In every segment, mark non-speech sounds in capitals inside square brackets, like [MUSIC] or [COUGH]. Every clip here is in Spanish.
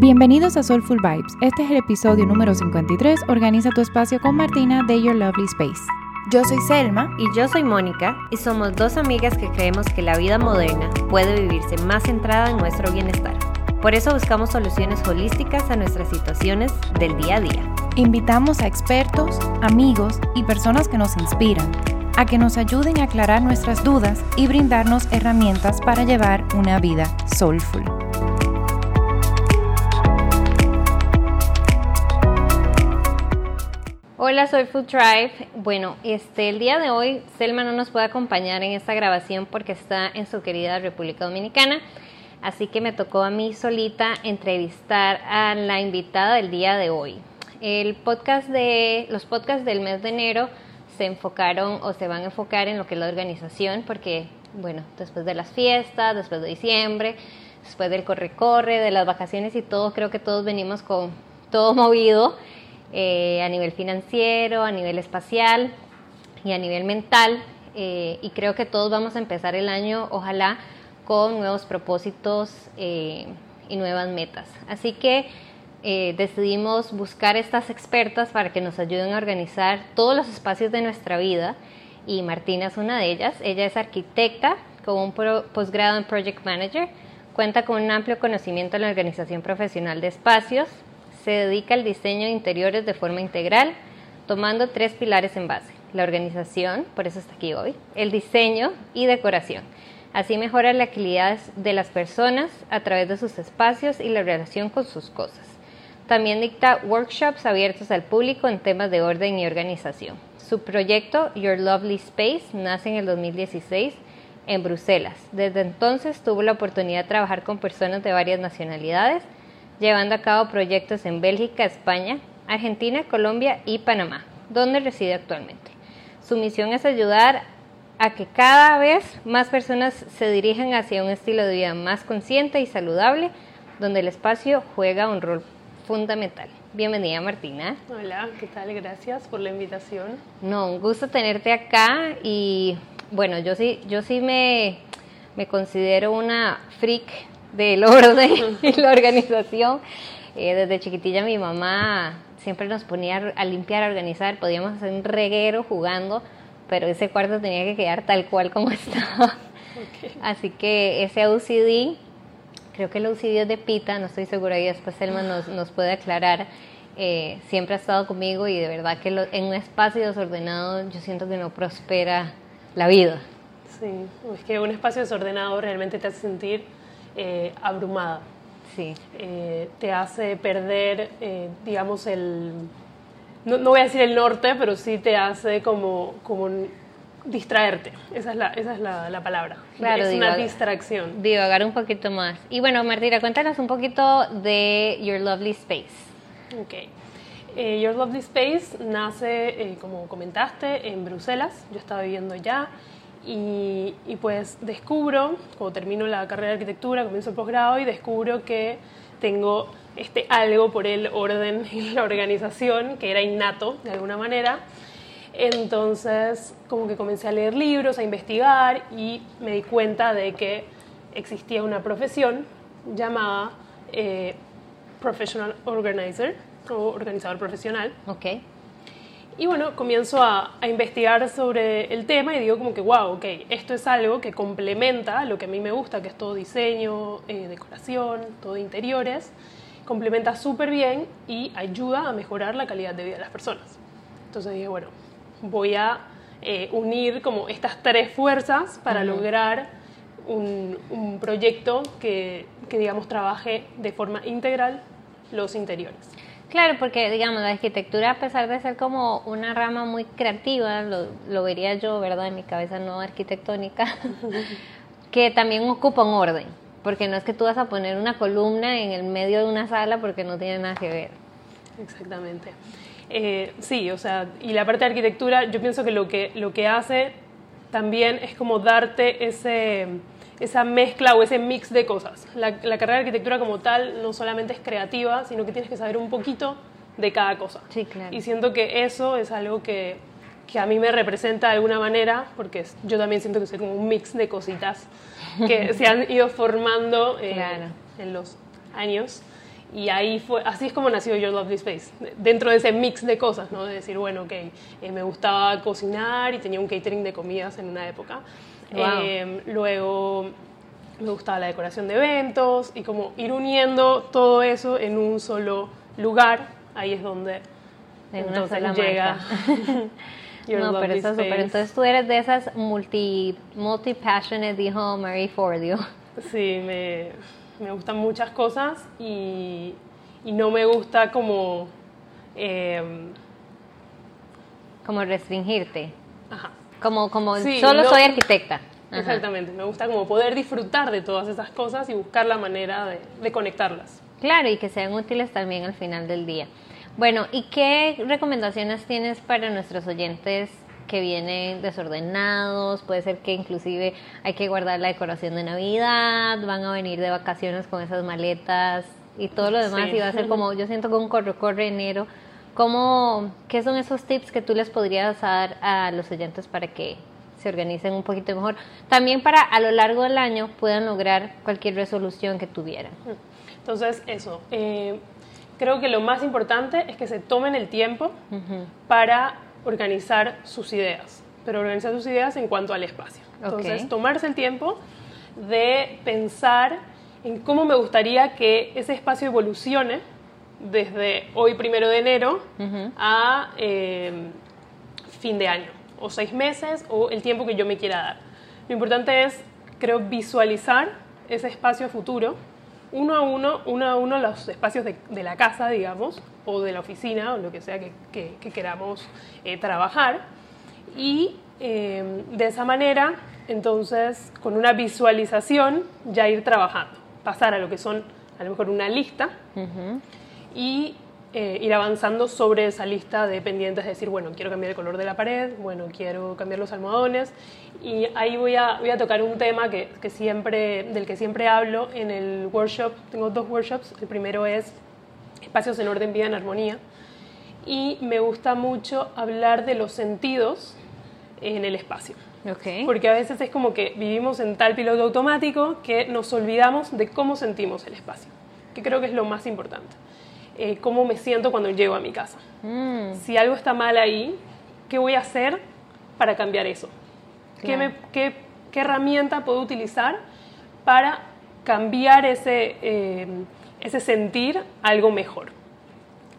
Bienvenidos a Soulful Vibes. Este es el episodio número 53. Organiza tu espacio con Martina de Your Lovely Space. Yo soy Selma. Y yo soy Mónica. Y somos dos amigas que creemos que la vida moderna puede vivirse más centrada en nuestro bienestar. Por eso buscamos soluciones holísticas a nuestras situaciones del día a día. Invitamos a expertos, amigos y personas que nos inspiran a que nos ayuden a aclarar nuestras dudas y brindarnos herramientas para llevar una vida soulful. Hola, soy Food Drive. Bueno, este, el día de hoy Selma no nos puede acompañar en esta grabación porque está en su querida República Dominicana. Así que me tocó a mí solita entrevistar a la invitada del día de hoy. El podcast de, los podcasts del mes de enero se enfocaron o se van a enfocar en lo que es la organización, porque, bueno, después de las fiestas, después de diciembre, después del corre-corre, de las vacaciones y todo, creo que todos venimos con todo [LAUGHS] movido eh, a nivel financiero, a nivel espacial y a nivel mental. Eh, y creo que todos vamos a empezar el año, ojalá, con nuevos propósitos eh, y nuevas metas. Así que decidimos buscar estas expertas para que nos ayuden a organizar todos los espacios de nuestra vida. Y Martina es una de ellas. Ella es arquitecta con un posgrado en Project Manager. Cuenta con un amplio conocimiento en la organización profesional de espacios, se dedica al diseño de interiores de forma integral, tomando tres pilares en base. La organización, por eso está aquí hoy, el diseño y decoración. Así mejora la agilidad de las personas a través de sus espacios y la relación con sus cosas. También dicta workshops abiertos al público en temas de orden y organización. Su proyecto Your Lovely Space nace en el 2016 en Bruselas. Desde entonces tuvo la oportunidad de trabajar con personas de varias nacionalidades llevando a cabo proyectos en Bélgica, España, Argentina, Colombia y Panamá, donde reside actualmente. Su misión es ayudar a que cada vez más personas se dirijan hacia un estilo de vida más consciente y saludable, donde el espacio juega un rol fundamental. Bienvenida Martina. Hola, ¿qué tal? Gracias por la invitación. No, un gusto tenerte acá y bueno, yo sí, yo sí me, me considero una freak del orden [LAUGHS] y la organización. Eh, desde chiquitilla mi mamá siempre nos ponía a limpiar, a organizar, podíamos hacer un reguero jugando, pero ese cuarto tenía que quedar tal cual como [LAUGHS] estaba. Así que ese OCD, creo que el OCD es de Pita, no estoy segura y después Selma nos, nos puede aclarar. Eh, siempre ha estado conmigo y de verdad que en un espacio desordenado yo siento que no prospera la vida. Sí, es que un espacio desordenado realmente te hace sentir eh, abrumada. Sí. Eh, te hace perder, eh, digamos, el... No, voy a decir el norte, pero sí te hace como, como distraerte. Esa es la, esa es la, palabra. Claro, es una distracción. Divagar un poquito más. Y bueno, Martina, cuéntanos un poquito de Your Lovely Space. Ok. Your Lovely Space nace, como comentaste, en Bruselas. Yo estaba viviendo ya. Y, pues descubro, cuando termino la carrera de arquitectura, comienzo el posgrado y descubro que tengo este algo por el orden [LAUGHS] y la organización, que era innato de alguna manera. Entonces, como que comencé a leer libros, a investigar y me di cuenta de que existía una profesión llamada eh, Professional Organizer o organizador profesional. Okay. Y bueno, comienzo a, investigar sobre el tema y digo como que, wow, ok, esto es algo que complementa lo que a mí me gusta, que es todo diseño, eh, decoración, todo interiores, complementa súper bien y ayuda a mejorar la calidad de vida de las personas. Entonces dije, bueno, voy a eh, unir como estas tres fuerzas para lograr un, un proyecto que, que, digamos, trabaje de forma integral los interiores. Claro, porque digamos, la arquitectura, a pesar de ser como una rama muy creativa, lo, vería yo, ¿verdad? En mi cabeza no arquitectónica, [LAUGHS] que también ocupa un orden, porque no es que tú vas a poner una columna en el medio de una sala porque no tiene nada que ver. Exactamente. Eh, sí, o sea, y la parte de arquitectura, yo pienso que lo que, lo que hace también es como darte ese esa mezcla o ese mix de cosas. La, carrera de arquitectura como tal no solamente es creativa, sino que tienes que saber un poquito de cada cosa. Sí, claro. Y siento que eso es algo que, que a mí me representa de alguna manera, porque yo también siento que soy como un mix de cositas que [LAUGHS] se han ido formando eh, en los años. Y ahí fue, así es como nació Your Lovely Space, dentro de ese mix de cosas, ¿no? De decir, bueno, ok, eh, me gustaba cocinar y tenía un catering de comidas en una época. Eh, luego me gustaba la decoración de eventos y como ir uniendo todo eso en un solo lugar, ahí es donde entonces llega. [LAUGHS] no, pero eso es súper. Entonces tú eres de esas multi, multi passionate, dijo Marie Fordio. Sí, me, me gustan muchas cosas y, y no me gusta como... Em, como restringirte. Ajá. Como, como solo soy arquitecta. Exactamente, me gusta como poder disfrutar de todas esas cosas y buscar la manera de, de conectarlas. Claro, y que sean útiles también al final del día. Bueno, ¿y qué recomendaciones tienes para nuestros oyentes que vienen desordenados? Puede ser que inclusive hay que guardar la decoración de Navidad, van a venir de vacaciones con esas maletas y todo lo demás y va a ser como, [LAUGHS] yo siento que un corre-corre enero. ¿Cómo, ¿Qué son esos tips que tú les podrías dar a los oyentes para que se organicen un poquito mejor. También para a lo largo del año puedan lograr cualquier resolución que tuvieran. Entonces, eso. Eh, creo que lo más importante es que se tomen el tiempo para organizar sus ideas, pero organizar sus ideas en cuanto al espacio. Entonces, tomarse el tiempo de pensar en cómo me gustaría que ese espacio evolucione desde hoy, primero de enero, a eh, fin de año o seis meses o el tiempo que yo me quiera dar. Lo importante es, creo, visualizar ese espacio futuro, uno a uno, uno a uno los espacios de, la casa, digamos, o de la oficina, o lo que sea que, queramos eh, trabajar. Y eh, de esa manera, entonces, con una visualización, ya ir trabajando, pasar a lo que son a lo mejor una lista y eh, ir avanzando sobre esa lista de pendientes, decir, bueno, quiero cambiar el color de la pared, bueno, quiero cambiar los almohadones. Y ahí voy a, voy a tocar un tema que, que siempre, del que siempre hablo en el workshop. Tengo dos workshops. El primero es Espacios en orden, vida en armonía. Y me gusta mucho hablar de los sentidos en el espacio. Okay. Porque a veces es como que vivimos en tal piloto automático que nos olvidamos de cómo sentimos el espacio, que creo que es lo más importante. Eh, cómo me siento cuando llego a mi casa. Mm. Si algo está mal ahí, ¿qué voy a hacer para cambiar eso? ¿Qué, qué, herramienta puedo utilizar para cambiar ese, eh, ese sentir algo mejor?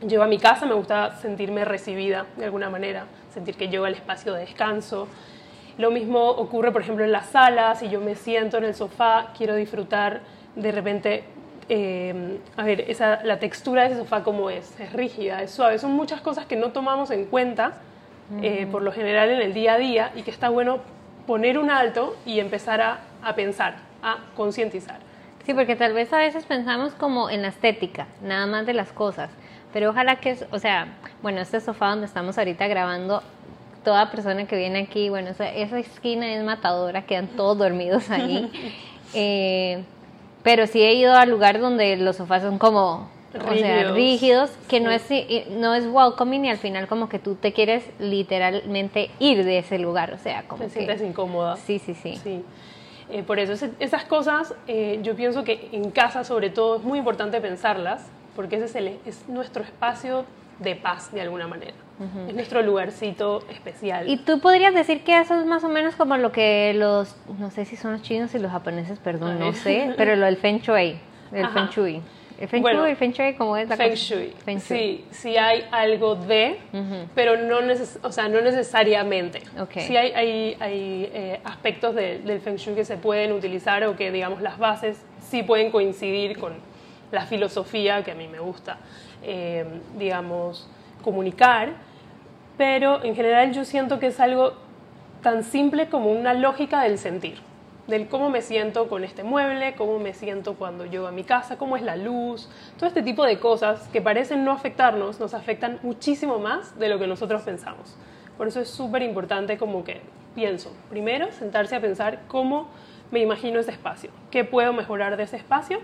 Llego a mi casa, me gusta sentirme recibida de alguna manera, sentir que llego al espacio de descanso. Lo mismo ocurre, por ejemplo, en las salas, si yo me siento en el sofá, quiero disfrutar de repente eh, a ver, esa, la textura de ese sofá como es, es rígida, es suave, son muchas cosas que no tomamos en cuenta eh, por lo general en el día a día y que está bueno poner un alto y empezar a, a pensar, a concientizar. Sí, porque tal vez a veces pensamos como en la estética, nada más de las cosas, pero ojalá que, o sea, bueno, este sofá donde estamos ahorita grabando, toda persona que viene aquí, bueno, esa, esa esquina es matadora, quedan todos dormidos ahí. [LAUGHS] eh, pero sí he ido al lugar donde los sofás son como rígidos, rígidos que no es no es welcoming y al final como que tú te quieres literalmente ir de ese lugar, o sea, como te sientes incómoda. Sí, sí, sí. sí. Eh, por eso esas cosas eh, yo pienso que en casa sobre todo es muy importante pensarlas porque ese es, el, es nuestro espacio de paz de alguna manera. Es nuestro lugarcito especial. Y tú podrías decir que eso es más o menos como lo que los, no sé si son los chinos y los japoneses, perdón, no sé, pero lo del Feng Shui, el Feng Shui. ¿El Feng Shui, el Feng Shui cómo es la feng Shui. Sí, sí hay algo de, pero no, neces o sea, no necesariamente. Okay. Sí hay, hay, hay eh, aspectos del Feng Shui que se pueden utilizar o que, digamos, las bases sí pueden coincidir con la filosofía que a mí me gusta, eh, digamos, comunicar pero en general yo siento que es algo tan simple como una lógica del sentir, del cómo me siento con este mueble, cómo me siento cuando llego a mi casa, cómo es la luz, todo este tipo de cosas que parecen no afectarnos, nos afectan muchísimo más de lo que nosotros pensamos. Por eso es súper importante como que pienso, primero sentarse a pensar cómo me imagino ese espacio, qué puedo mejorar de ese espacio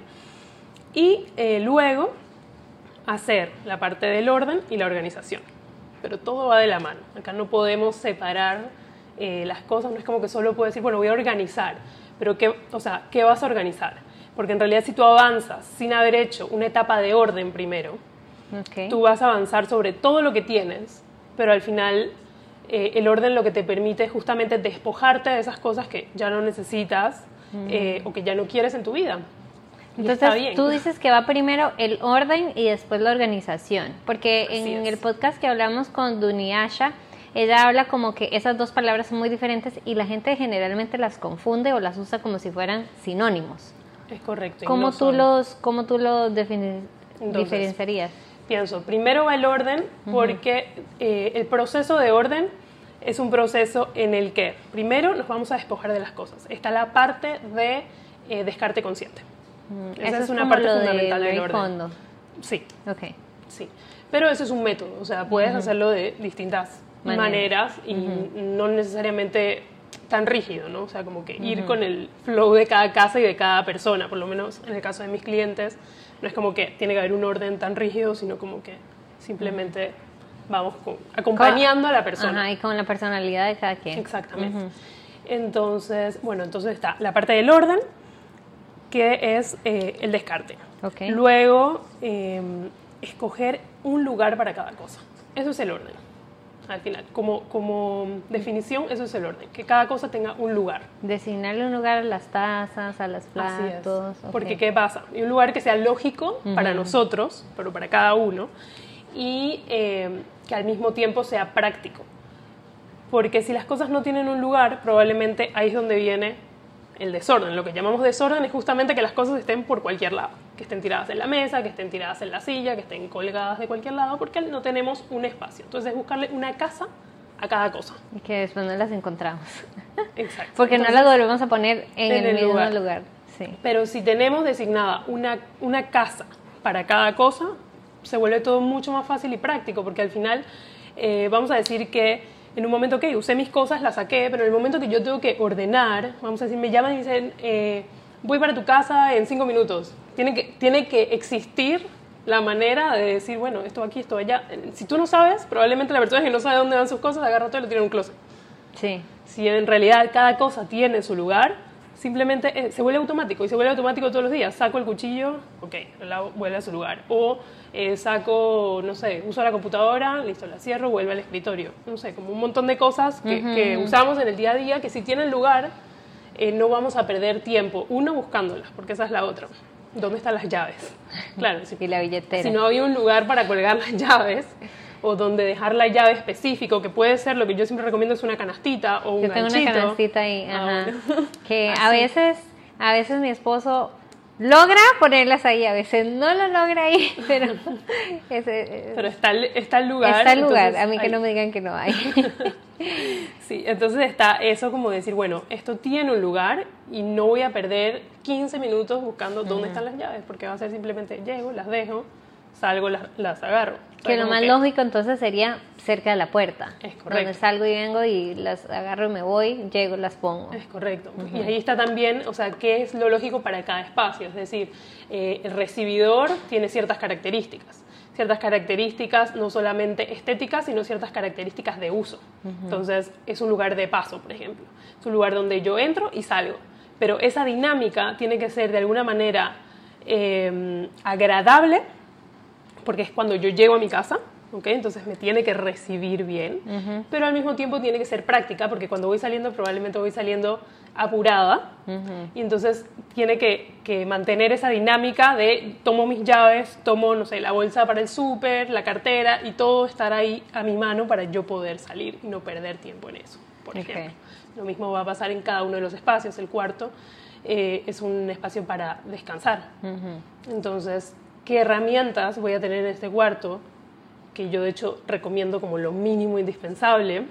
y eh, luego hacer la parte del orden y la organización pero todo va de la mano. Acá no podemos separar eh, las cosas, no es como que solo puedo decir, bueno, voy a organizar, pero ¿qué, o sea, ¿qué vas a organizar? Porque en realidad si tú avanzas sin haber hecho una etapa de orden primero, tú vas a avanzar sobre todo lo que tienes, pero al final eh, el orden lo que te permite es justamente despojarte de esas cosas que ya no necesitas eh, o que ya no quieres en tu vida. Entonces, tú dices que va primero el orden y después la organización, porque Así en es. el podcast que hablamos con Duniasha, ella habla como que esas dos palabras son muy diferentes y la gente generalmente las confunde o las usa como si fueran sinónimos. Es correcto. ¿Cómo no tú son. los, cómo tú los Entonces, diferenciarías? Pienso, primero va el orden porque eh, el proceso de orden es un proceso en el que primero nos vamos a despojar de las cosas. Está la parte de eh, descarte consciente. Mm, Esa Eso es una parte de fundamental del orden. Kondo. Sí, Ok. sí. Pero eso es un método, o sea, puedes hacerlo de distintas Maneras. maneras, y no necesariamente tan rígido, ¿no? O sea, como que ir con el flow de cada casa y de cada persona, por lo menos en el caso de mis clientes, no es como que tiene que haber un orden tan rígido, sino como que simplemente vamos con- acompañando a la persona. Ajá, y con la personalidad de cada quien. Exactamente. Entonces, bueno, entonces está la parte del orden, que es eh, el descarte. Luego, eh, escoger un lugar para cada cosa. Eso es el orden. Al final, como, como definición, eso es el orden. Que cada cosa tenga un lugar. Designarle un lugar a las tazas, a es. platos. ok. Porque, ¿qué pasa? Y un lugar que sea lógico para nosotros, pero para cada uno, y eh, que al mismo tiempo sea práctico. Porque si las cosas no tienen un lugar, probablemente ahí es donde viene el desorden. Lo que llamamos desorden es justamente que las cosas estén por cualquier lado. Que estén tiradas en la mesa, que estén tiradas en la silla, que estén colgadas de cualquier lado, porque no tenemos un espacio. Entonces es buscarle una casa a cada cosa. Y que después no las encontramos. [LAUGHS] Exacto. Porque no las volvemos a poner en, en el, el mismo lugar. lugar. Sí. Pero si tenemos designada una, una casa para cada cosa, se vuelve todo mucho más fácil y práctico, porque al final eh, vamos a decir que en un momento que usé mis cosas, las saqué, pero en el momento que yo tengo que ordenar, vamos a decir, me llaman y dicen, eh, voy para tu casa en cinco minutos. Tiene que, tiene que existir la manera de decir, bueno, esto aquí, esto allá. Si tú no sabes, probablemente la persona que no sabe dónde van sus cosas, agarra todo y lo tira en un closet. Sí. Si en realidad cada cosa tiene su lugar, simplemente eh, se vuelve automático y se vuelve automático todos los días. Saco el cuchillo, ok, lavo, vuelve a su lugar. O eh, saco, no sé, uso la computadora, listo, la cierro, vuelve al escritorio. No sé, como un montón de cosas que, que usamos en el día a día que si tienen lugar, eh, no vamos a perder tiempo. Uno, buscándolas, porque esa es la otra. ¿Dónde están las llaves? [LAUGHS] Claro, si Y la billetera. si no había un lugar para colgar las llaves o donde dejar la llave específico, que puede ser lo que yo siempre recomiendo es una canastita o un Yo tengo una canastita ahí, Ah, ajá. bueno. [LAUGHS] Que a veces, a veces mi esposo logra ponerlas ahí, a veces no lo logra ahí, [LAUGHS] pero ese, Pero está, el- está el lugar. está el lugar. A mí que no me digan que no hay. [LAUGHS] Sí, entonces está eso como decir, bueno, esto tiene un lugar y no voy a perder 15 minutos buscando dónde están las llaves, porque va a ser simplemente llego, las dejo, salgo, las, las agarro. O sea, que lo más que- lógico entonces sería cerca de la puerta. Es Donde correcto. salgo y vengo y las agarro y me voy, llego, las pongo. Es correcto. Y ahí está también, o sea, qué es lo lógico para cada espacio. Es decir, eh, el recibidor tiene ciertas características. Ciertas características no solamente estéticas, sino ciertas características de uso. Entonces, es un lugar de paso, por ejemplo. Es un lugar donde yo entro y salgo. Pero esa dinámica tiene que ser de alguna manera eh, agradable, porque es cuando yo llego a mi casa, ¿ok? Entonces me tiene que recibir bien, pero al mismo tiempo tiene que ser práctica, porque cuando voy saliendo probablemente voy saliendo apurada, y entonces tiene que, que mantener esa dinámica de tomo mis llaves, tomo, no sé, la bolsa para el súper, la cartera, y todo estar ahí a mi mano para yo poder salir y no perder tiempo en eso, por Ok. ejemplo. Lo mismo va a pasar en cada uno de los espacios, el cuarto eh, es un espacio para descansar. Entonces, ¿qué herramientas voy a tener en este cuarto? Que yo de hecho recomiendo como lo mínimo indispensable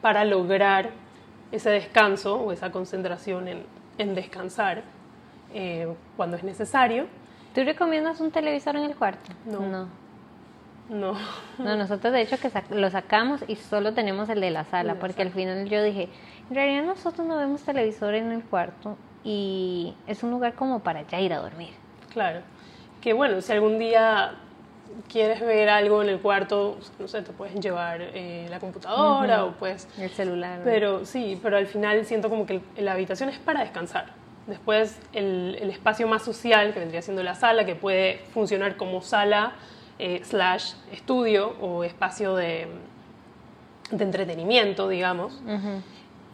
para lograr ese descanso o esa concentración en, en descansar eh, cuando es necesario. ¿Tú recomiendas un televisor en el cuarto? No. No, No, No, nosotros de hecho que sac- lo sacamos y solo tenemos el de la sala, de la porque al final yo dije, en realidad nosotros no vemos televisor en el cuarto y es un lugar como para ya ir a dormir. claro. Que bueno, si algún día quieres ver algo en el cuarto, no sé, te puedes llevar eh, la computadora o puedes El celular. ¿no? Pero sí, pero al final siento como que la habitación es para descansar. Después el, el, espacio más social, que vendría siendo la sala, que puede funcionar como sala eh, slash estudio o espacio de, de entretenimiento, digamos.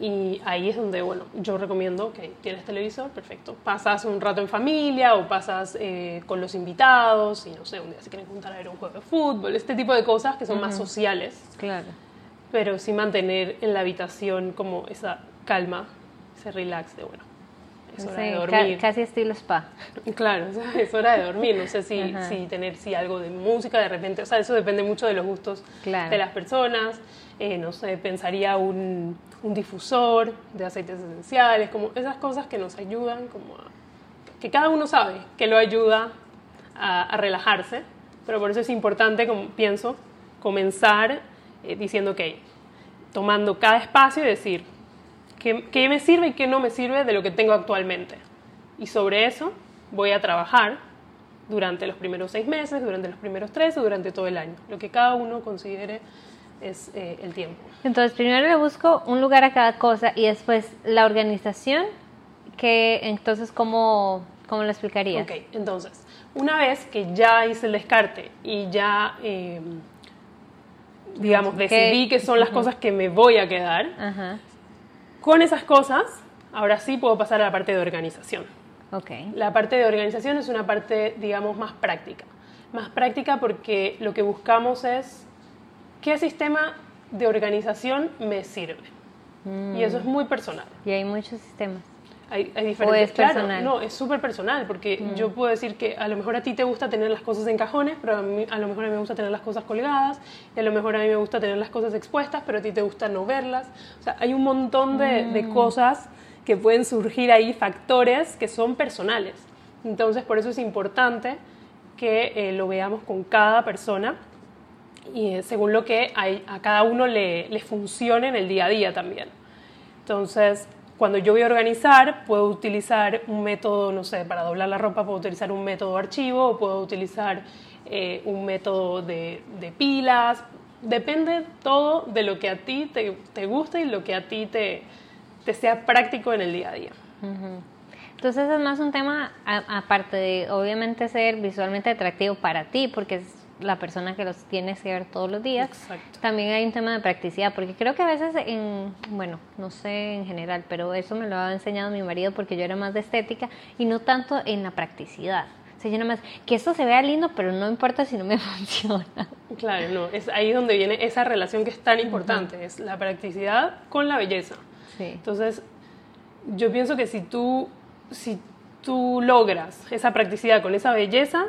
Y ahí es donde, bueno, yo recomiendo que tienes televisor, perfecto. Pasas un rato en familia o pasas eh, con los invitados y no sé, un día se quieren juntar a ver un juego de fútbol, este tipo de cosas que son más sociales. Claro. Pero sí mantener en la habitación como esa calma, ese relax de, bueno, es hora de dormir. casi estilo spa. [LAUGHS] Claro, es hora de dormir. No sé si, si tener si algo de música de repente, o sea, eso depende mucho de los gustos de las personas. Eh, no sé, pensaría un, un, difusor de aceites esenciales, como esas cosas que nos ayudan, como a, que cada uno sabe que lo ayuda a, relajarse, pero por eso es importante, como pienso, comenzar eh, diciendo, ok, tomando cada espacio y decir, ¿qué, ¿qué me sirve y qué no me sirve de lo que tengo actualmente? Y sobre eso voy a trabajar durante los primeros seis meses, durante los primeros tres o durante todo el año, lo que cada uno considere es eh, el tiempo. Entonces, primero le busco un lugar a cada cosa y después la organización, que entonces, ¿cómo, cómo lo explicarías? Ok, entonces, una vez que ya hice el descarte y ya, em, digamos, decidí que son las cosas que me voy a quedar, con esas cosas, ahora sí puedo pasar a la parte de organización. Okay. La parte de organización es una parte, digamos, más práctica. Más práctica porque lo que buscamos es ¿qué sistema de organización me sirve? Y eso es muy personal. Y hay muchos sistemas. Hay, hay diferentes. ¿O es personal? no, es súper personal, porque mm. yo puedo decir que a lo mejor a ti te gusta tener las cosas en cajones, pero a, mí, a lo mejor a mí me gusta tener las cosas colgadas, y a lo mejor a mí me gusta tener las cosas expuestas, pero a ti te gusta no verlas. O sea, hay un montón de, de mm. cosas que pueden surgir ahí, factores que son personales. Entonces, por eso es importante que eh, lo veamos con cada persona y según lo que a cada uno le, le funcione en el día a día también. Entonces, cuando yo voy a organizar, puedo utilizar un método, no sé, para doblar la ropa, puedo utilizar un método archivo, o puedo utilizar eh, un método de, pilas. Depende todo de lo que a ti te, te guste y lo que a ti te, te, sea práctico en el día a día. Entonces es más un tema, aparte de obviamente ser visualmente atractivo para ti, porque la persona que los tiene que ver todos los días. También hay un tema de practicidad, porque creo que a veces en, bueno, no sé en general, pero eso me lo ha enseñado mi marido porque yo era más de estética y no tanto en la practicidad. O sea, yo más, que esto se vea lindo, pero no importa si no me [LAUGHS] funciona. Claro, no, es ahí donde viene esa relación que es tan importante, es la practicidad con la belleza. Sí. Entonces, yo pienso que si tú, si tú logras esa practicidad con esa belleza,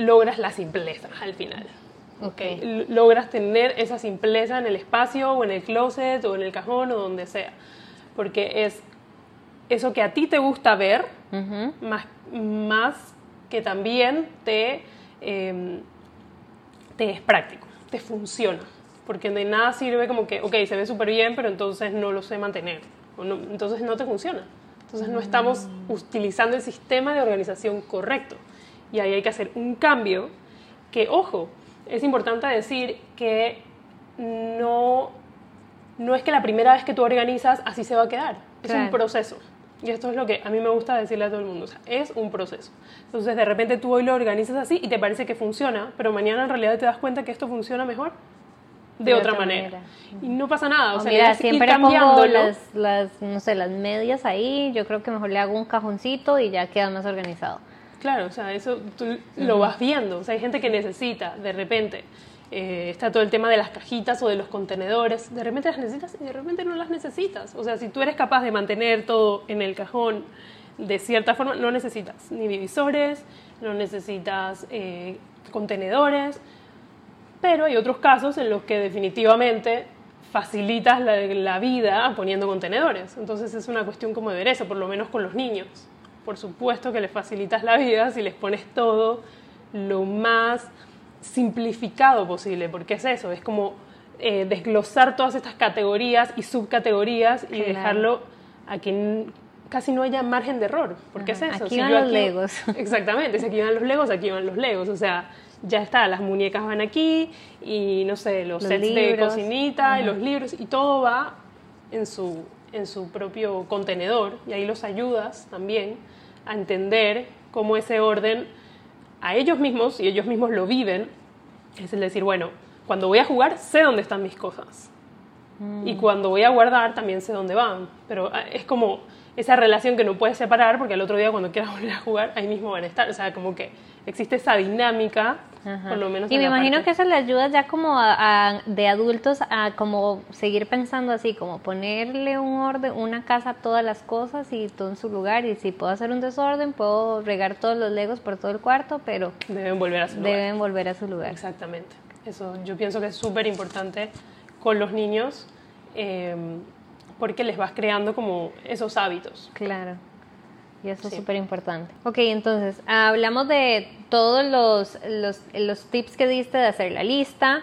logras la simpleza al final. Okay. Logras tener esa simpleza en el espacio o en el closet o en el cajón o donde sea. Porque es eso que a ti te gusta ver, más, más que también te, em, te es práctico, te funciona. Porque de nada sirve como que, ok, se ve súper bien, pero entonces no lo sé mantener. entonces no te funciona. Entonces no estamos mm. utilizando el sistema de organización correcto y ahí hay que hacer un cambio que, ojo, es importante decir que no, no es que la primera vez que tú organizas así se va a quedar, es un proceso. Y esto es lo que a mí me gusta decirle a todo el mundo, o sea, es un proceso. Entonces de repente tú hoy lo organizas así y te parece que funciona, pero mañana en realidad te das cuenta que esto funciona mejor de, otra, manera. Y no pasa nada, o, sea, mira, siempre pongo las, las, no sé, las medias ahí, yo creo que mejor le hago un cajoncito y ya queda más organizado. Claro, o sea, eso tú lo vas viendo. O sea, hay gente que necesita, de repente, eh, está todo el tema de las cajitas o de los contenedores. De repente las necesitas y de repente no las necesitas. O sea, si tú eres capaz de mantener todo en el cajón de cierta forma, no necesitas ni divisores, no necesitas eh, contenedores. Pero hay otros casos en los que definitivamente facilitas la, la, vida poniendo contenedores. Entonces es una cuestión como de ver eso, por lo menos con los niños por supuesto que les facilitas la vida si les pones todo lo más simplificado posible, porque es eso, es como eh, desglosar todas estas categorías y subcategorías y dejarlo a que casi no haya margen de error, porque es eso. Aquí van los legos. [LAUGHS] Exactamente, si aquí van los legos, aquí van los legos, o sea, ya está, las muñecas van aquí y no sé, los, sets de cocinita y los libros y todo va en su, en su propio contenedor y ahí los ayudas también a entender cómo ese orden a ellos mismos, y ellos mismos lo viven, es el decir, bueno, cuando voy a jugar sé dónde están mis cosas. Mm. Y cuando voy a guardar también sé dónde van. Pero ah, es como esa relación que no puedes separar porque al otro día cuando quieras [LAUGHS] volver a jugar ahí mismo van a estar. O sea, como que existe esa dinámica, por lo menos. Y me imagino que eso le ayuda ya como a, de adultos a como seguir pensando así, como ponerle un orden, una casa a todas las cosas y todo en su lugar. Y si puedo hacer un desorden, puedo regar todos los legos por todo el cuarto, pero deben volver a su lugar. Deben volver a su lugar. Exactamente. Eso yo pienso que es súper importante con los niños. Eh, porque les vas creando como esos hábitos. Claro. Y eso es súper importante. Ok, entonces, hablamos de todos los, los, los, tips que diste de hacer la lista,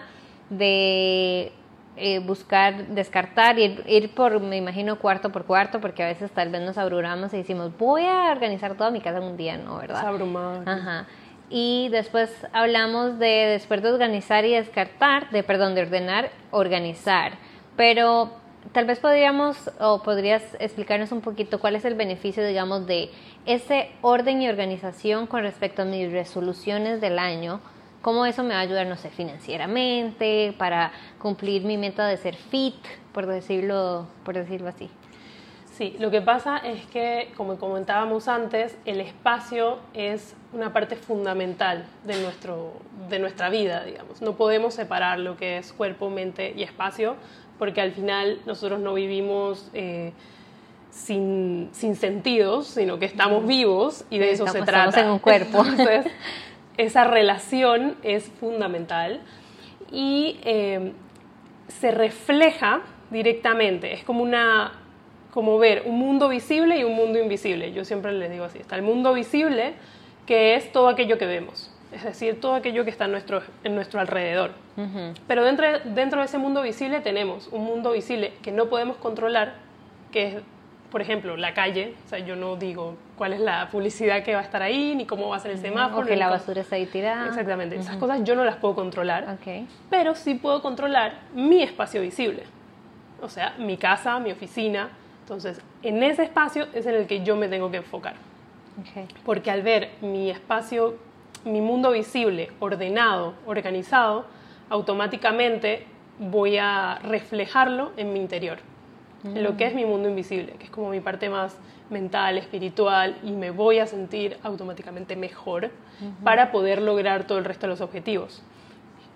de eh, buscar, descartar, ir, ir por, me imagino, cuarto por cuarto, porque a veces tal vez nos abrumamos y decimos, voy a organizar toda mi casa en un día, ¿no? ¿Verdad? Abrumado. Ajá. Y después hablamos de, después de organizar y descartar, de, perdón, de ordenar, organizar. Pero tal vez podríamos o podrías explicarnos un poquito cuál es el beneficio, digamos, de ese orden y organización con respecto a mis resoluciones del año, cómo eso me va a ayudar, no sé, financieramente, para cumplir mi meta de ser fit, por decirlo, por decirlo así. Sí, lo que pasa es que, como comentábamos antes, el espacio es una parte fundamental de, nuestro, de nuestra vida, digamos. No podemos separar lo que es cuerpo, mente y espacio porque al final nosotros no vivimos eh, sin, sin, sentidos, sino que estamos vivos y de eso se trata. Estamos en un cuerpo. Entonces, [LAUGHS] esa relación es fundamental y eh, se refleja directamente. Es como una como ver un mundo visible y un mundo invisible. Yo siempre les digo así, está el mundo visible, que es todo aquello que vemos es decir, todo aquello que está en nuestro, en nuestro alrededor. Pero dentro, dentro de ese mundo visible tenemos un mundo visible que no podemos controlar, que es, por ejemplo, la calle. O sea, yo no digo cuál es la publicidad que va a estar ahí, ni cómo va a ser el semáforo. O que la basura está ahí tirada. Exactamente. Esas cosas yo no las puedo controlar. Pero sí puedo controlar mi espacio visible. O sea, mi casa, mi oficina. Entonces, en ese espacio es en el que yo me tengo que enfocar. Porque al ver mi espacio mi mundo visible, ordenado, organizado, automáticamente voy a reflejarlo en mi interior, en lo que es mi mundo invisible, que es como mi parte más mental, espiritual, y me voy a sentir automáticamente mejor para poder lograr todo el resto de los objetivos.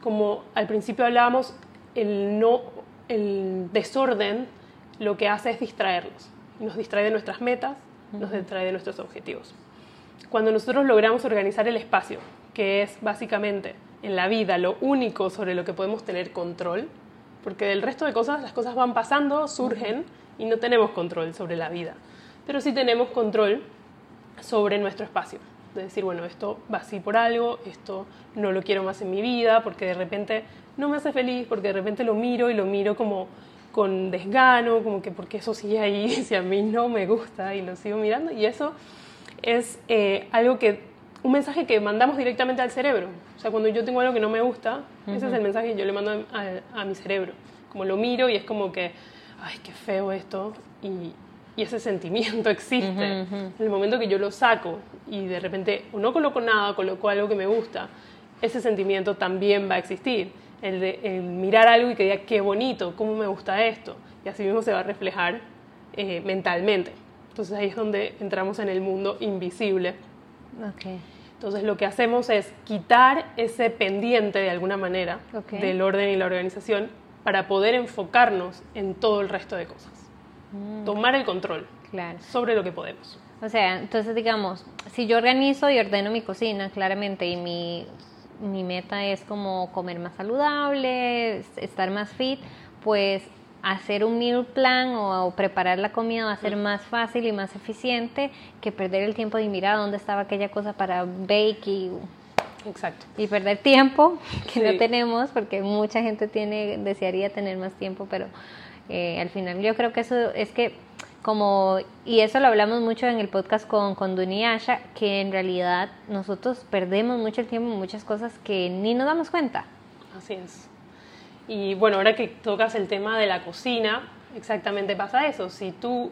Como al principio hablábamos, el, no, el desorden lo que hace es distraernos, nos distrae de nuestras metas, nos distrae de nuestros objetivos cuando nosotros logramos organizar el espacio, que es básicamente en la vida lo único sobre lo que podemos tener control, porque del resto de cosas las cosas van pasando, surgen y no tenemos control sobre la vida, pero sí tenemos control sobre nuestro espacio. De decir, bueno, esto va así por algo, esto no lo quiero más en mi vida, porque de repente no me hace feliz, porque de repente lo miro y lo miro como con desgano, como que porque eso sigue ahí, [LAUGHS] si a mí no me gusta y lo sigo mirando, y eso es eh, algo que, un mensaje que mandamos directamente al cerebro. O sea, cuando yo tengo algo que no me gusta, ese es el mensaje que yo le mando a, mi cerebro. Como lo miro y es como que, ay, qué feo esto. Y, y ese sentimiento [LAUGHS] existe. En el momento que yo lo saco y de repente o no coloco nada, coloco algo que me gusta, ese sentimiento también va a existir. El de mirar algo y que diga, qué bonito, cómo me gusta esto. Y así mismo se va a reflejar eh, mentalmente. Entonces ahí es donde entramos en el mundo invisible. Entonces lo que hacemos es quitar ese pendiente de alguna manera del orden y la organización para poder enfocarnos en todo el resto de cosas. Mm. Tomar el control sobre lo que podemos. O sea, entonces digamos, si yo organizo y ordeno mi cocina claramente y mi, mi meta es como comer más saludable, estar más fit, pues hacer un meal plan o, preparar la comida va a ser más fácil y más eficiente que perder el tiempo de mirar dónde estaba aquella cosa para bake y, Exacto. y perder tiempo [LAUGHS] que no tenemos porque mucha gente tiene desearía tener más tiempo pero eh, al final yo creo que eso es que como y eso lo hablamos mucho en el podcast con, con Duni Asha que en realidad nosotros perdemos mucho el tiempo en muchas cosas que ni nos damos cuenta. Así es y bueno, ahora que tocas el tema de la cocina, exactamente pasa eso. Si tú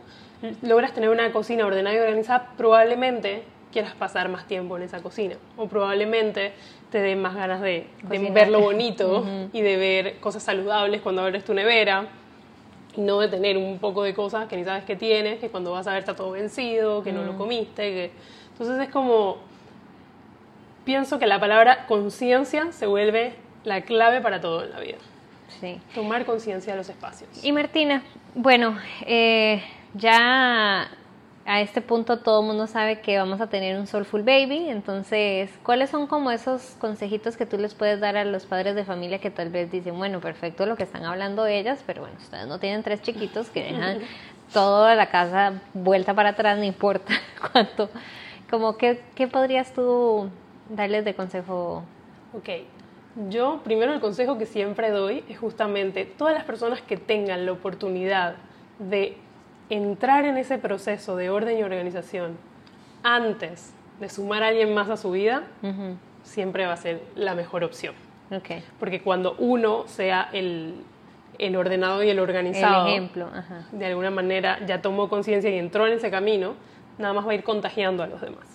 logras tener una cocina ordenada y organizada, probablemente quieras pasar más tiempo en esa cocina. O probablemente te dé más ganas de, de ver lo bonito [LAUGHS] y de ver cosas saludables cuando abres tu nevera. Y no de tener un poco de cosas que ni sabes que tienes, que cuando vas a ver está todo vencido, que no lo comiste. Que... Entonces es como, pienso que la palabra conciencia se vuelve la clave para todo en la vida. Sí. Tomar conciencia de los espacios. Y Martina, bueno, eh, ya a este punto todo el mundo sabe que vamos a tener un Soulful Baby, entonces, ¿cuáles son como esos consejitos que tú les puedes dar a los padres de familia que tal vez dicen, bueno, perfecto lo que están hablando ellas, pero bueno, ustedes no tienen tres chiquitos que dejan [LAUGHS] toda la casa vuelta para atrás, no importa [LAUGHS] cuánto. Como, ¿qué, ¿Qué podrías tú darles de consejo? Ok, yo primero el consejo que siempre doy es justamente todas las personas que tengan la oportunidad de entrar en ese proceso de orden y organización antes de sumar a alguien más a su vida, siempre va a ser la mejor opción. Okay. Porque cuando uno sea el, el ordenado y el organizado, el ejemplo, de alguna manera ya tomó conciencia y entró en ese camino, nada más va a ir contagiando a los demás.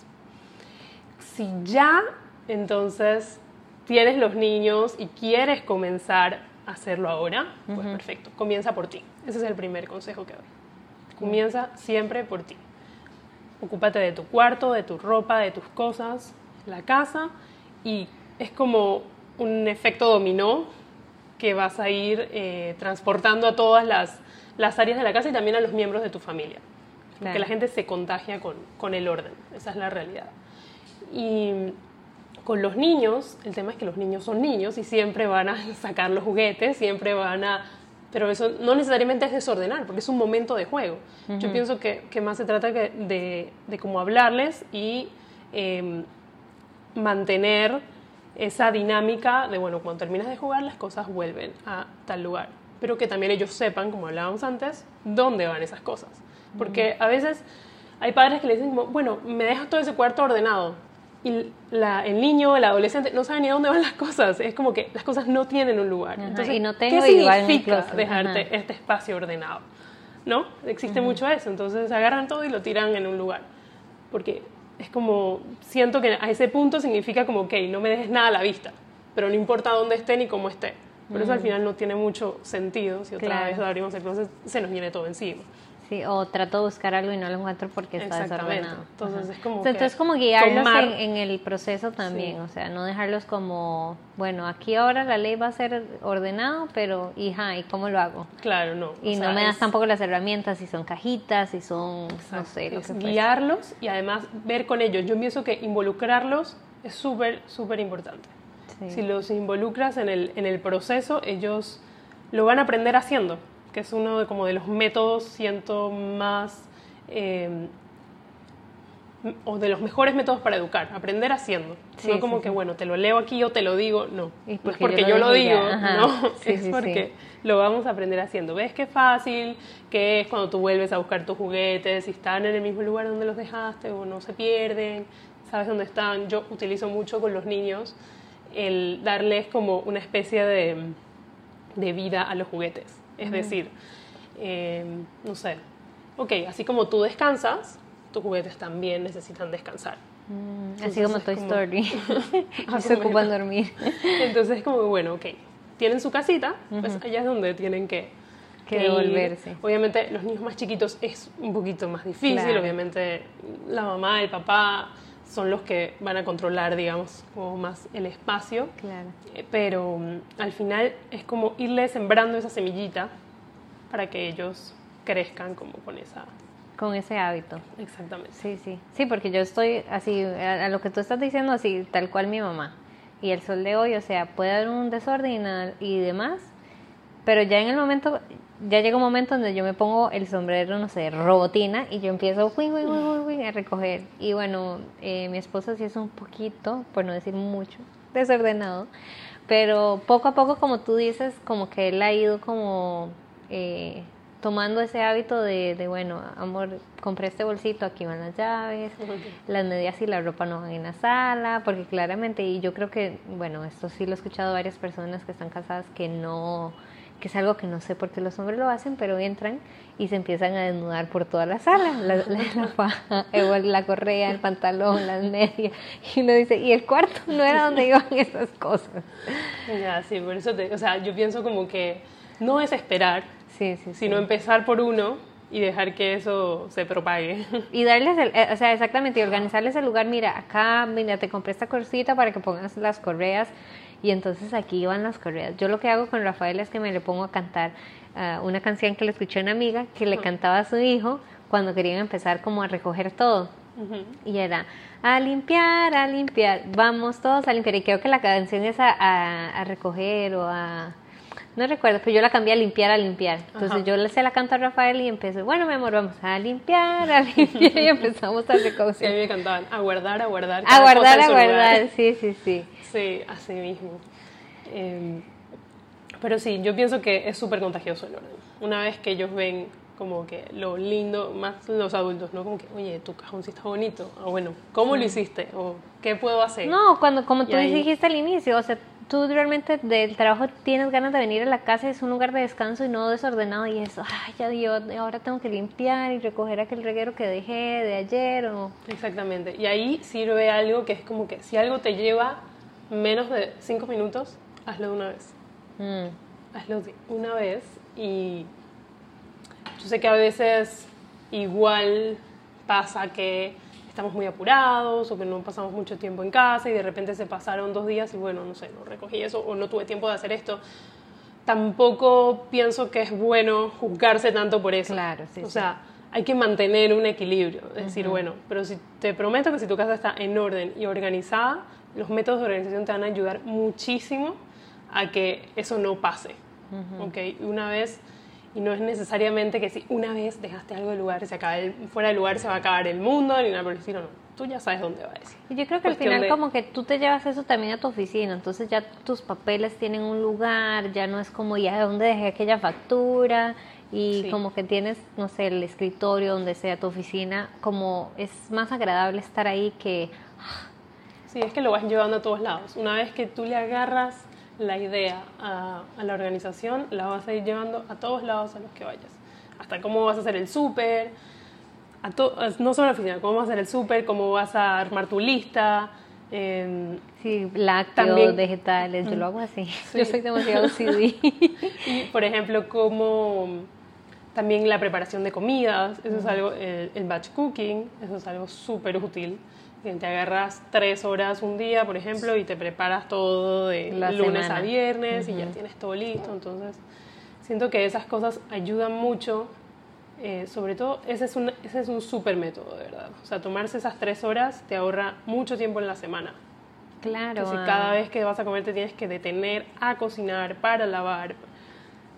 Si ya entonces tienes los niños y quieres comenzar a hacerlo ahora, pues perfecto, comienza por ti. Ese es el primer consejo que doy. Comienza siempre por ti. Ocúpate de tu cuarto, de tu ropa, de tus cosas, la casa y es como un efecto dominó que vas a ir eh, transportando a todas las, las, áreas de la casa y también a los miembros de tu familia. Porque la gente se contagia con, con el orden, esa es la realidad. Y con los niños, el tema es que los niños son niños y siempre van a [LAUGHS] sacar los juguetes, siempre van a pero eso no necesariamente es desordenar, porque es un momento de juego. Yo pienso que, que, más se trata de, de cómo hablarles y em, mantener esa dinámica de, bueno, cuando terminas de jugar las cosas vuelven a tal lugar, pero que también ellos sepan, como hablábamos antes, dónde van esas cosas. Porque a veces hay padres que le dicen como, bueno, me dejas todo ese cuarto ordenado, y la, el niño, el adolescente, no sabe ni a dónde van las cosas. Es como que las cosas no tienen un lugar. Entonces, y no tengo ¿qué significa dejarte este espacio ordenado? ¿No? Existe mucho eso. Entonces agarran todo y lo tiran en un lugar. Porque es como, siento que a ese punto significa como, ok, no me dejes nada a la vista, pero no importa dónde esté ni cómo esté. Por eso al final no tiene mucho sentido si otra vez abrimos el closet, se nos viene todo encima. Sí, o trato de buscar algo y no lo encuentro porque está desordenado. Entonces es como Entonces como guiarlos en, el proceso también, o sea, no dejarlos como, bueno, aquí ahora la ley va a ser ordenado, pero hija, ¿y cómo lo hago? Claro, no. Y no me das tampoco las herramientas, si son cajitas, si son, no sé, lo que Guiarlos y además ver con ellos. Yo pienso que involucrarlos es súper, súper importante. Si los involucras en el, en el proceso, ellos lo van a aprender haciendo que es uno de, como de los métodos, siento, más... Eh, o de los mejores métodos para educar, aprender haciendo. no como que, bueno, te lo leo aquí o te lo digo, no. no es porque yo, lo, digo, no, [LAUGHS] es porque lo vamos a aprender haciendo. ¿Ves qué fácil que es cuando tú vuelves a buscar tus juguetes, si están en el mismo lugar donde los dejaste o no se pierden, sabes dónde están? Yo utilizo mucho con los niños el darles como una especie de, de vida a los juguetes. Es decir, em, no sé, ok, así como tú descansas, tus juguetes también necesitan descansar. Mm, así como Toy Story. [LAUGHS] [LAUGHS] se ocupan dormir. Entonces es como, bueno, ok, tienen su casita, pues allá es donde tienen que, que, devolverse. Obviamente los niños más chiquitos es un poquito más difícil, obviamente la mamá, el papá son los que van a controlar, digamos, como más el espacio. Claro. Eh, pero mm, al final es como irle sembrando esa semillita para que ellos crezcan como con esa... Con ese hábito. Exactamente. Sí, sí. Sí, porque yo estoy así, a, lo que tú estás diciendo, así, tal cual mi mamá. Y el sol de hoy, o sea, puede haber un desorden y demás, pero ya en el momento, ya llega un momento donde yo me pongo el sombrero, no sé, robotina y yo empiezo a recoger. Y bueno, eh, mi esposo sí es un poquito, por no decir mucho, desordenado. Pero poco a poco, como tú dices, como que él ha ido como eh, tomando ese hábito de, de, bueno, amor, compré este bolsito, aquí van las llaves, [LAUGHS] las medias y la ropa no van en la sala, porque claramente, y yo creo que, bueno, esto sí lo he escuchado varias personas que están casadas que no que es algo que no sé por qué los hombres lo hacen, pero entran y se empiezan a desnudar por toda la sala, la, la, [LAUGHS] faja, la correa, el pantalón, las medias, y uno dice, y el cuarto no era donde [LAUGHS] iban esas cosas. Ya, sí, por eso, te, o sea, yo pienso como que no es esperar, sí, sí, sino empezar por uno y dejar que eso se propague. Y darles, el, eh, o sea, exactamente, y organizarles el lugar, mira, acá, mira, te compré esta cosita para que pongas las correas, y entonces aquí van las correas. Yo lo que hago con Rafael es que me le pongo a cantar uh, una canción que le escuché a una amiga que le cantaba a su hijo cuando querían empezar como a recoger todo. Y era, a limpiar, a limpiar, vamos todos a limpiar. Y creo que la canción es a, a recoger o a no recuerdo, pero yo la cambié a limpiar, a limpiar. Entonces yo le se la canto a Rafael y empecé, bueno, mi amor, vamos a limpiar, a [LAUGHS] limpiar y empezamos a recoger. Sí, a mí me cantaban, a guardar, a guardar. A guardar, a guardar, sí, sí, sí. Sí, así mismo. Eh, pero sí, yo pienso que es súper contagioso el orden. Una vez que ellos ven como que lo lindo, más los adultos, ¿no? Como que, oye, tu cajón sí está bonito. O bueno, ¿cómo lo hiciste? O ¿qué puedo hacer? No, cuando, como tú dijiste al inicio, o sea, tú realmente del trabajo tienes ganas de venir a la casa, es un lugar de descanso y no desordenado y eso, ay, ya Dios, ahora tengo que limpiar y recoger aquel reguero que dejé de ayer o... Exactamente, y ahí sirve algo que es como que si algo te lleva menos de cinco minutos, hazlo de una vez. Mm. Hazlo de una vez y yo sé que a veces igual pasa que estamos muy apurados o que no pasamos mucho tiempo en casa y de repente se pasaron dos días y bueno, no sé, no recogí eso o no tuve tiempo de hacer esto. Tampoco pienso que es bueno juzgarse tanto por eso. Claro, sí. O sea, hay que mantener un equilibrio. Es decir, bueno, pero si te prometo que si tu casa está en orden y organizada, los métodos de organización te van a ayudar muchísimo a que eso no pase. ¿ok? Una vez y no es necesariamente que si una vez dejaste algo de lugar, se acaba el, fuera de lugar se va a acabar el mundo, ni nada por el estilo, no. Tú ya sabes dónde va eso. Y yo creo que al final como que tú te llevas eso también a tu oficina, entonces ya tus papeles tienen un lugar, ya no es como ya dónde dejé aquella factura y como que tienes, no sé, el escritorio, donde sea tu oficina, como es más agradable estar ahí que... Sí, es que lo vas llevando a todos lados. Una vez que tú le agarras la idea a, la organización la vas a ir llevando a todos lados a los que vayas. Hasta cómo vas a hacer el súper, no solo la oficina, cómo vas a hacer el súper, cómo vas a armar tu lista. Eh, sí, lácteos, también, vegetales, yo lo hago así. [LAUGHS] Yo soy demasiado [LAUGHS] CD. y, por ejemplo, como también la preparación de comidas, eso es algo, el batch cooking, eso es algo súper útil te agarras tres horas un día, por ejemplo, y te preparas todo de lunes a viernes y ya tienes todo listo. Entonces, siento que esas cosas ayudan mucho. Eh, sobre todo, ese es, un, ese es un súper método, de verdad. O sea, tomarse esas tres horas te ahorra mucho tiempo en la semana. Claro. si cada vez que vas a comer te tienes que detener a cocinar, para lavar.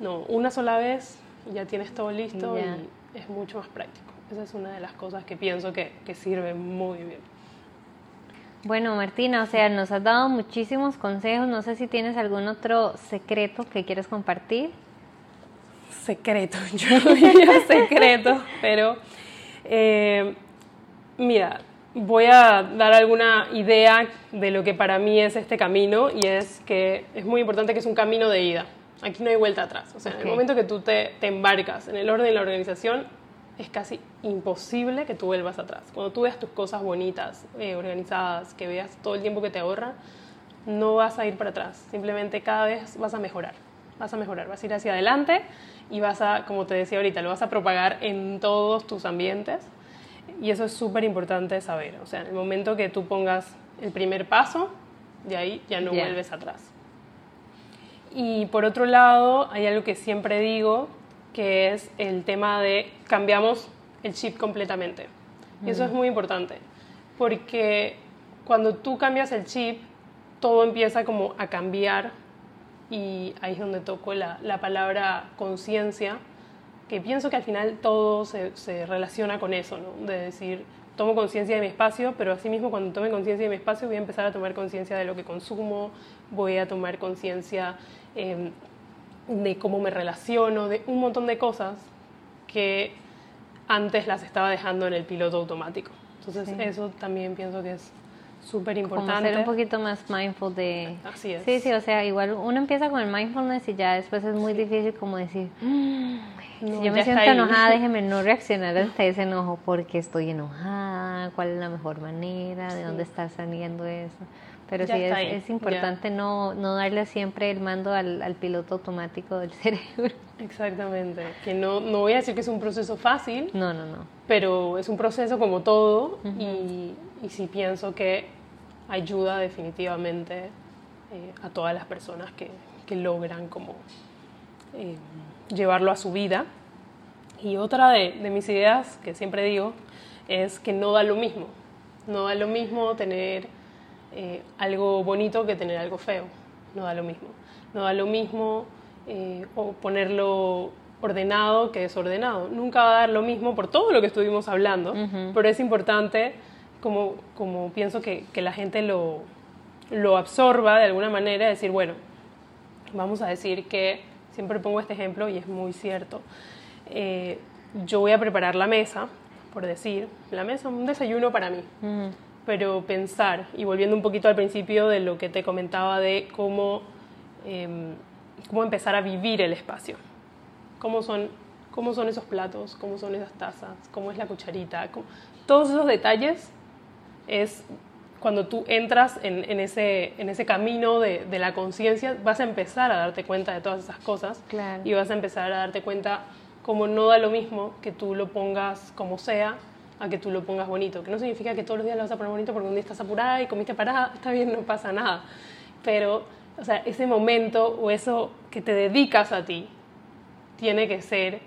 No, una sola vez ya tienes todo listo y es mucho más práctico. Esa es una de las cosas que pienso que, que sirve muy bien. Bueno, Martina, o sea, nos has dado muchísimos consejos. No sé si tienes algún otro secreto que quieres compartir. Secreto, [LAUGHS] yo no diría secreto, pero eh, mira, voy a dar alguna idea de lo que para mí es este camino y es que es muy importante que es un camino de ida. Aquí no hay vuelta atrás. O sea, en el momento que tú te, te embarcas en el orden de la organización, es casi imposible que tú vuelvas atrás. Cuando tú veas tus cosas bonitas, eh, organizadas, que veas todo el tiempo que te ahorra, no vas a ir para atrás. Simplemente cada vez vas a mejorar. Vas a mejorar, vas a ir hacia adelante y vas a, como te decía ahorita, lo vas a propagar en todos tus ambientes. Y eso es súper importante saber. O sea, en el momento que tú pongas el primer paso, de ahí ya no vuelves atrás. Y por otro lado, hay algo que siempre digo, que es el tema de cambiamos el chip completamente. Y eso es muy importante, porque cuando tú cambias el chip, todo empieza como a cambiar y ahí es donde toco la, la palabra conciencia, que pienso que al final todo se, se relaciona con eso, ¿no? de decir, tomo conciencia de mi espacio, pero asimismo cuando tome conciencia de mi espacio voy a empezar a tomar conciencia de lo que consumo, voy a tomar conciencia eh, de cómo me relaciono, de un montón de cosas que antes las estaba dejando en el piloto automático. Entonces eso también pienso que es Súper importante. ser un poquito más mindful de... Así es. Sí, sí, o sea, igual uno empieza con el mindfulness y ya después es muy difícil como decir, "Mm, No, si yo me siento está ahí". enojada, déjeme no [LAUGHS] reaccionar ante ese enojo porque estoy enojada, cuál es la mejor manera, de dónde está saliendo eso. Pero Ya sí, es, importante no, no darle siempre el mando al, al piloto automático del [LAUGHS] cerebro. Exactamente. Que no, no voy a decir que es un proceso fácil, No, no, no. pero es un proceso como todo y, y sí pienso que ayuda definitivamente eh, a todas las personas que, que logran como eh, llevarlo a su vida. Y otra de, de mis ideas que siempre digo es que no da lo mismo. No da lo mismo tener eh, algo bonito que tener algo feo. No da lo mismo. No da lo mismo eh, o ponerlo ordenado que desordenado. Nunca va a dar lo mismo por todo lo que estuvimos hablando, pero es importante, como, como pienso que, que la gente lo, lo absorba de alguna manera, decir, bueno, vamos a decir que, siempre pongo este ejemplo y es muy cierto, eh, yo voy a preparar la mesa, por decir, la mesa, un desayuno para mí, pero pensar, y volviendo un poquito al principio de lo que te comentaba de cómo, em, cómo empezar a vivir el espacio, cómo son, cómo son esos platos, cómo son esas tazas, cómo es la cucharita, cómo- todos esos detalles es cuando tú entras en, en ese, en ese camino de, de la conciencia, vas a empezar a darte cuenta de todas esas cosas. Claro. y vas a empezar a darte cuenta como no da lo mismo que tú lo pongas como sea a que tú lo pongas bonito, que no significa que todos los días lo vas a poner bonito porque un día estás apurada y comiste parada, [LAUGHS] está bien, no pasa nada, pero o sea, ese momento o eso que te dedicas a ti tiene que ser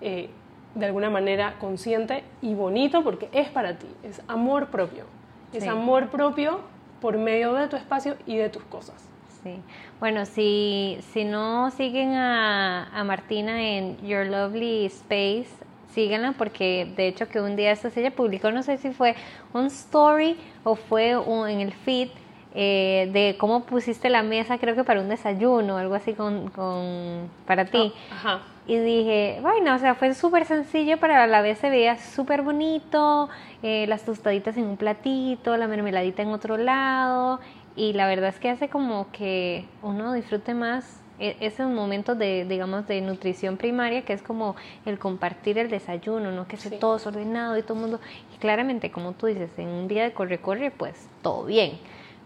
eh, de alguna manera consciente y bonito porque es para ti, es amor propio. Es amor propio por medio de tu espacio y de tus cosas. Sí. Bueno, si, si no siguen a, a Martina en Your Lovely Space, síganla porque de hecho que un día esta ella publicó, no sé si fue un story o fue un- en el feed eh, de cómo pusiste la mesa, creo que para un desayuno, algo así con, con para ti. Ajá. Y dije, bueno, o sea, fue súper sencillo, pero a la vez se veía súper bonito, eh, las tostaditas en un platito, la mermeladita en otro lado, y la verdad es que hace como que uno disfrute más esos momentos de, digamos, de nutrición primaria, que es como el compartir el desayuno, ¿no? Que Sí. todo desordenado y todo el mundo, y claramente, como tú dices, en un día de corre-corre, pues todo bien,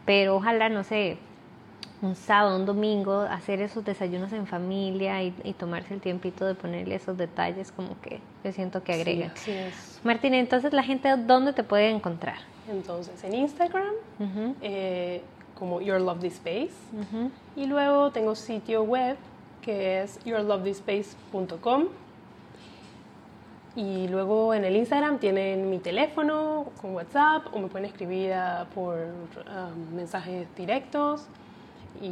pero ojalá, no sé, un sábado, un domingo, hacer esos desayunos en familia y, y tomarse el tiempito de ponerle esos detalles como que yo siento que agregan. Sí, así es. Martina, entonces la gente, ¿dónde te puede encontrar? Entonces, en Instagram, eh, como Your Lovely Space. Y luego tengo sitio web que es yourlovelyspace.com. Y luego en el Instagram tienen mi teléfono con WhatsApp o me pueden escribir por ah, mensajes directos. Y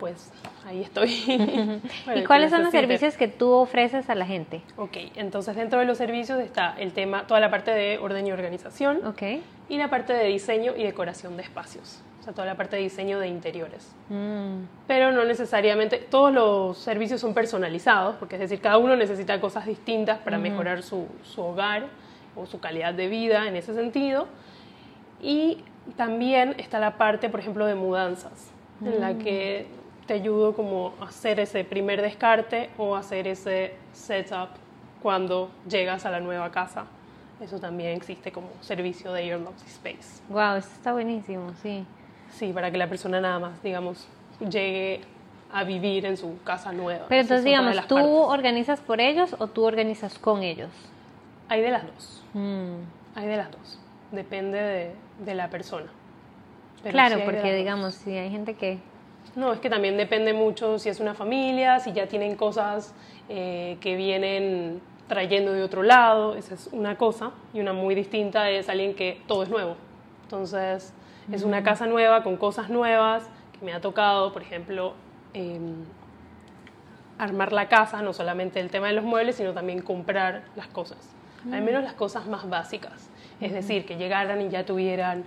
pues ahí estoy. [LAUGHS] ¿Y cuáles son los servicios que tú ofreces a la gente? Ok, entonces dentro de los servicios está el tema, toda la parte de orden y organización Ok. y la parte de diseño y decoración de espacios. O sea, toda la parte de diseño de interiores Mm, pero no necesariamente todos los servicios son personalizados, porque es decir, cada uno necesita cosas distintas para mejorar su, su hogar o su calidad de vida en ese sentido. Y también está la parte, por ejemplo, de mudanzas, en la que te ayudo como a hacer ese primer descarte o hacer ese setup cuando llegas a la nueva casa. Eso también existe como servicio de Your Lovely Space. wow, esto está buenísimo, sí. Sí, para que la persona nada más, digamos, llegue a vivir en su casa nueva. Pero entonces, digamos, ¿tú partes. organizas por ellos o tú organizas con ellos? Hay de las dos, Mm, hay de las dos. Depende de, de la persona. Pero Claro, sí porque digamos, si hay gente que... No, es que también depende mucho si es una familia, si ya tienen cosas eh, que vienen trayendo de otro lado, esa es una cosa, y una muy distinta es alguien que todo es nuevo. Entonces, es una casa nueva con cosas nuevas que me ha tocado, por ejemplo, em, armar la casa, no solamente el tema de los muebles, sino también comprar las cosas, al menos las cosas más básicas. Es decir, que llegaran y ya tuvieran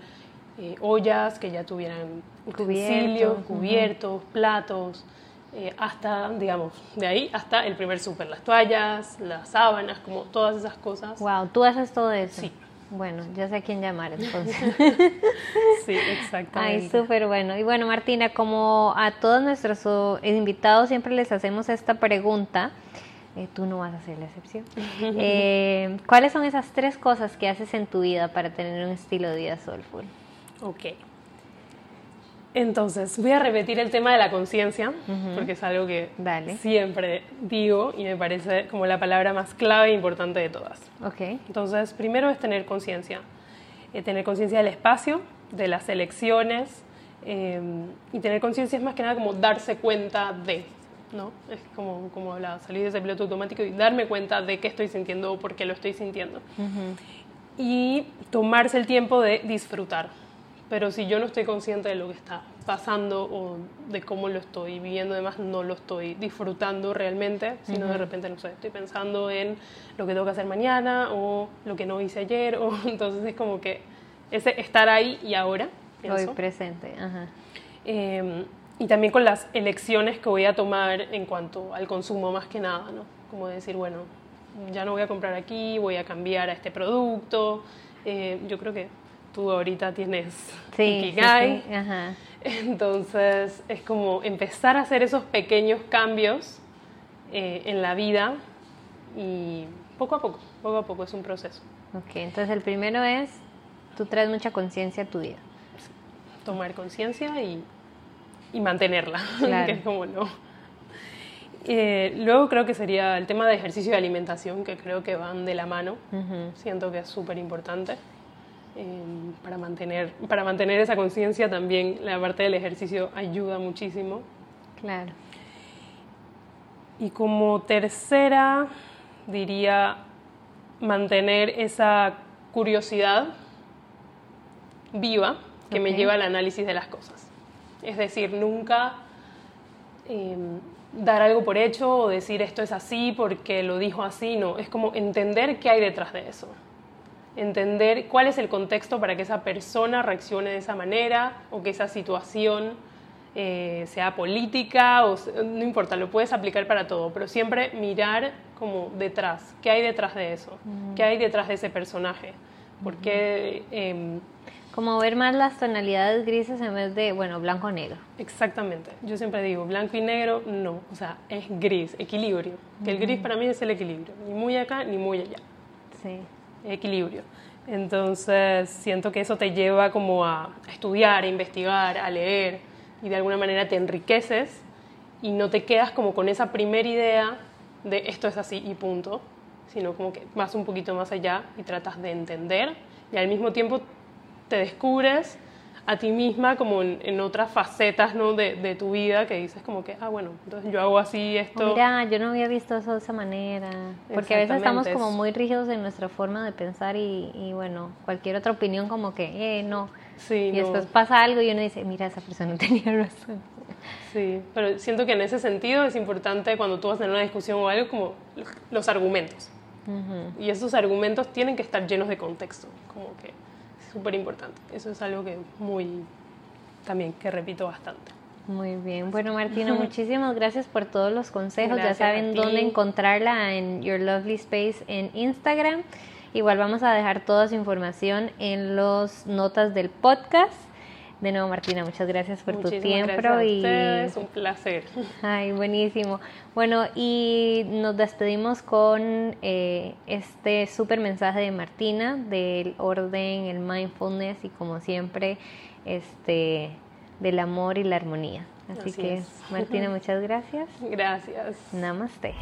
eh, ollas, que ya tuvieran utensilios, cubiertos, platos, eh, hasta, digamos, de ahí hasta el primer súper, las toallas, las sábanas, como todas esas cosas. Wow, tú haces todo eso. Sí, Bueno, ya sé a quién llamar entonces. [LAUGHS] sí, exactamente. Ay, súper bueno. Y bueno, Martina, como a todos nuestros invitados siempre les hacemos esta pregunta, eh, tú no vas a ser la excepción. [LAUGHS] Eh, ¿Cuáles son esas tres cosas que haces en tu vida para tener un estilo de vida soulful? Ok. Entonces, voy a repetir el tema de la conciencia, porque es algo que siempre digo y me parece como la palabra más clave e importante de todas. Okay. Entonces, primero es tener conciencia. Eh, tener conciencia del espacio, de las elecciones, eh, y tener conciencia es más que nada como darse cuenta de, ¿no? Es como, como hablaba, salir de ese piloto automático y darme cuenta de qué estoy sintiendo o por qué lo estoy sintiendo. Y tomarse el tiempo de disfrutar pero si yo no estoy consciente de lo que está pasando o de cómo lo estoy viviendo, además no lo estoy disfrutando realmente, sino de repente, no sé, estoy pensando en lo que tengo que hacer mañana o lo que no hice ayer, o [LAUGHS] entonces es como que ese estar ahí y ahora. Hoy presente, ajá. Em, y también con las elecciones que voy a tomar en cuanto al consumo más que nada, ¿no? Como decir, bueno, ya no voy a comprar aquí, voy a cambiar a este producto. Eh, yo creo que tú ahorita tienes sí, Ikigai. Entonces es como empezar a hacer esos pequeños cambios eh, en la vida y poco a poco, poco a poco es un proceso. Ok, entonces el primero es, tú traes mucha conciencia a tu vida. Tomar conciencia y, y, mantenerla, [LAUGHS] que es como no. Eh, luego creo que sería el tema de ejercicio y alimentación, que creo que van de la mano. Siento que es súper importante. Para, mantener, para mantener esa conciencia también la parte del ejercicio ayuda muchísimo. Claro. Y como tercera, diría mantener esa curiosidad viva que me lleva al análisis de las cosas. Es decir, nunca em, dar algo por hecho o decir esto es así porque lo dijo así, no, es como entender qué hay detrás de eso entender cuál es el contexto para que esa persona reaccione de esa manera o que esa situación eh, sea política o no importa, lo puedes aplicar para todo, pero siempre mirar como detrás, qué hay detrás de eso, qué hay detrás de ese personaje, porque... Em, como ver más las tonalidades grises en vez de, bueno, blanco o negro. Exactamente. Yo siempre digo, blanco y negro, no. O sea, es gris, equilibrio. Que el gris para mí es el equilibrio. Ni muy acá, ni muy allá. Sí equilibrio. Entonces siento que eso te lleva como a estudiar, a investigar, a leer y de alguna manera te enriqueces y no te quedas como con esa primera idea de esto es así y punto, sino como que vas un poquito más allá y tratas de entender y al mismo tiempo te descubres a ti misma como en, otras facetas ¿no? de, de, tu vida que dices como que, ah, bueno, entonces yo hago así esto. Mira, yo no había visto eso de esa manera. Porque a veces estamos como muy rígidos en nuestra forma de pensar y, y bueno, cualquier otra opinión como que, eh, no. Sí, y después pasa algo y uno dice, mira, esa persona [LAUGHS] tenía razón. Sí, pero siento que en ese sentido es importante cuando tú vas a tener una discusión o algo como los argumentos. Y esos argumentos tienen que estar llenos de contexto, como que súper importante. Eso es algo que muy, también que repito bastante. Muy bien. Bueno, Martina, [LAUGHS] muchísimas gracias por todos los consejos. ya saben dónde encontrarla en Your Lovely Space en Instagram. Igual vamos a dejar toda su información en las notas del podcast. De nuevo, Martina, muchas gracias por tu tiempo. Gracias y es un placer. Ay, buenísimo. Bueno, y nos despedimos con eh, este súper mensaje de Martina del orden, el mindfulness y como siempre, este del amor y la armonía. Así, que, Martina, [LAUGHS] muchas gracias. Gracias. Namaste.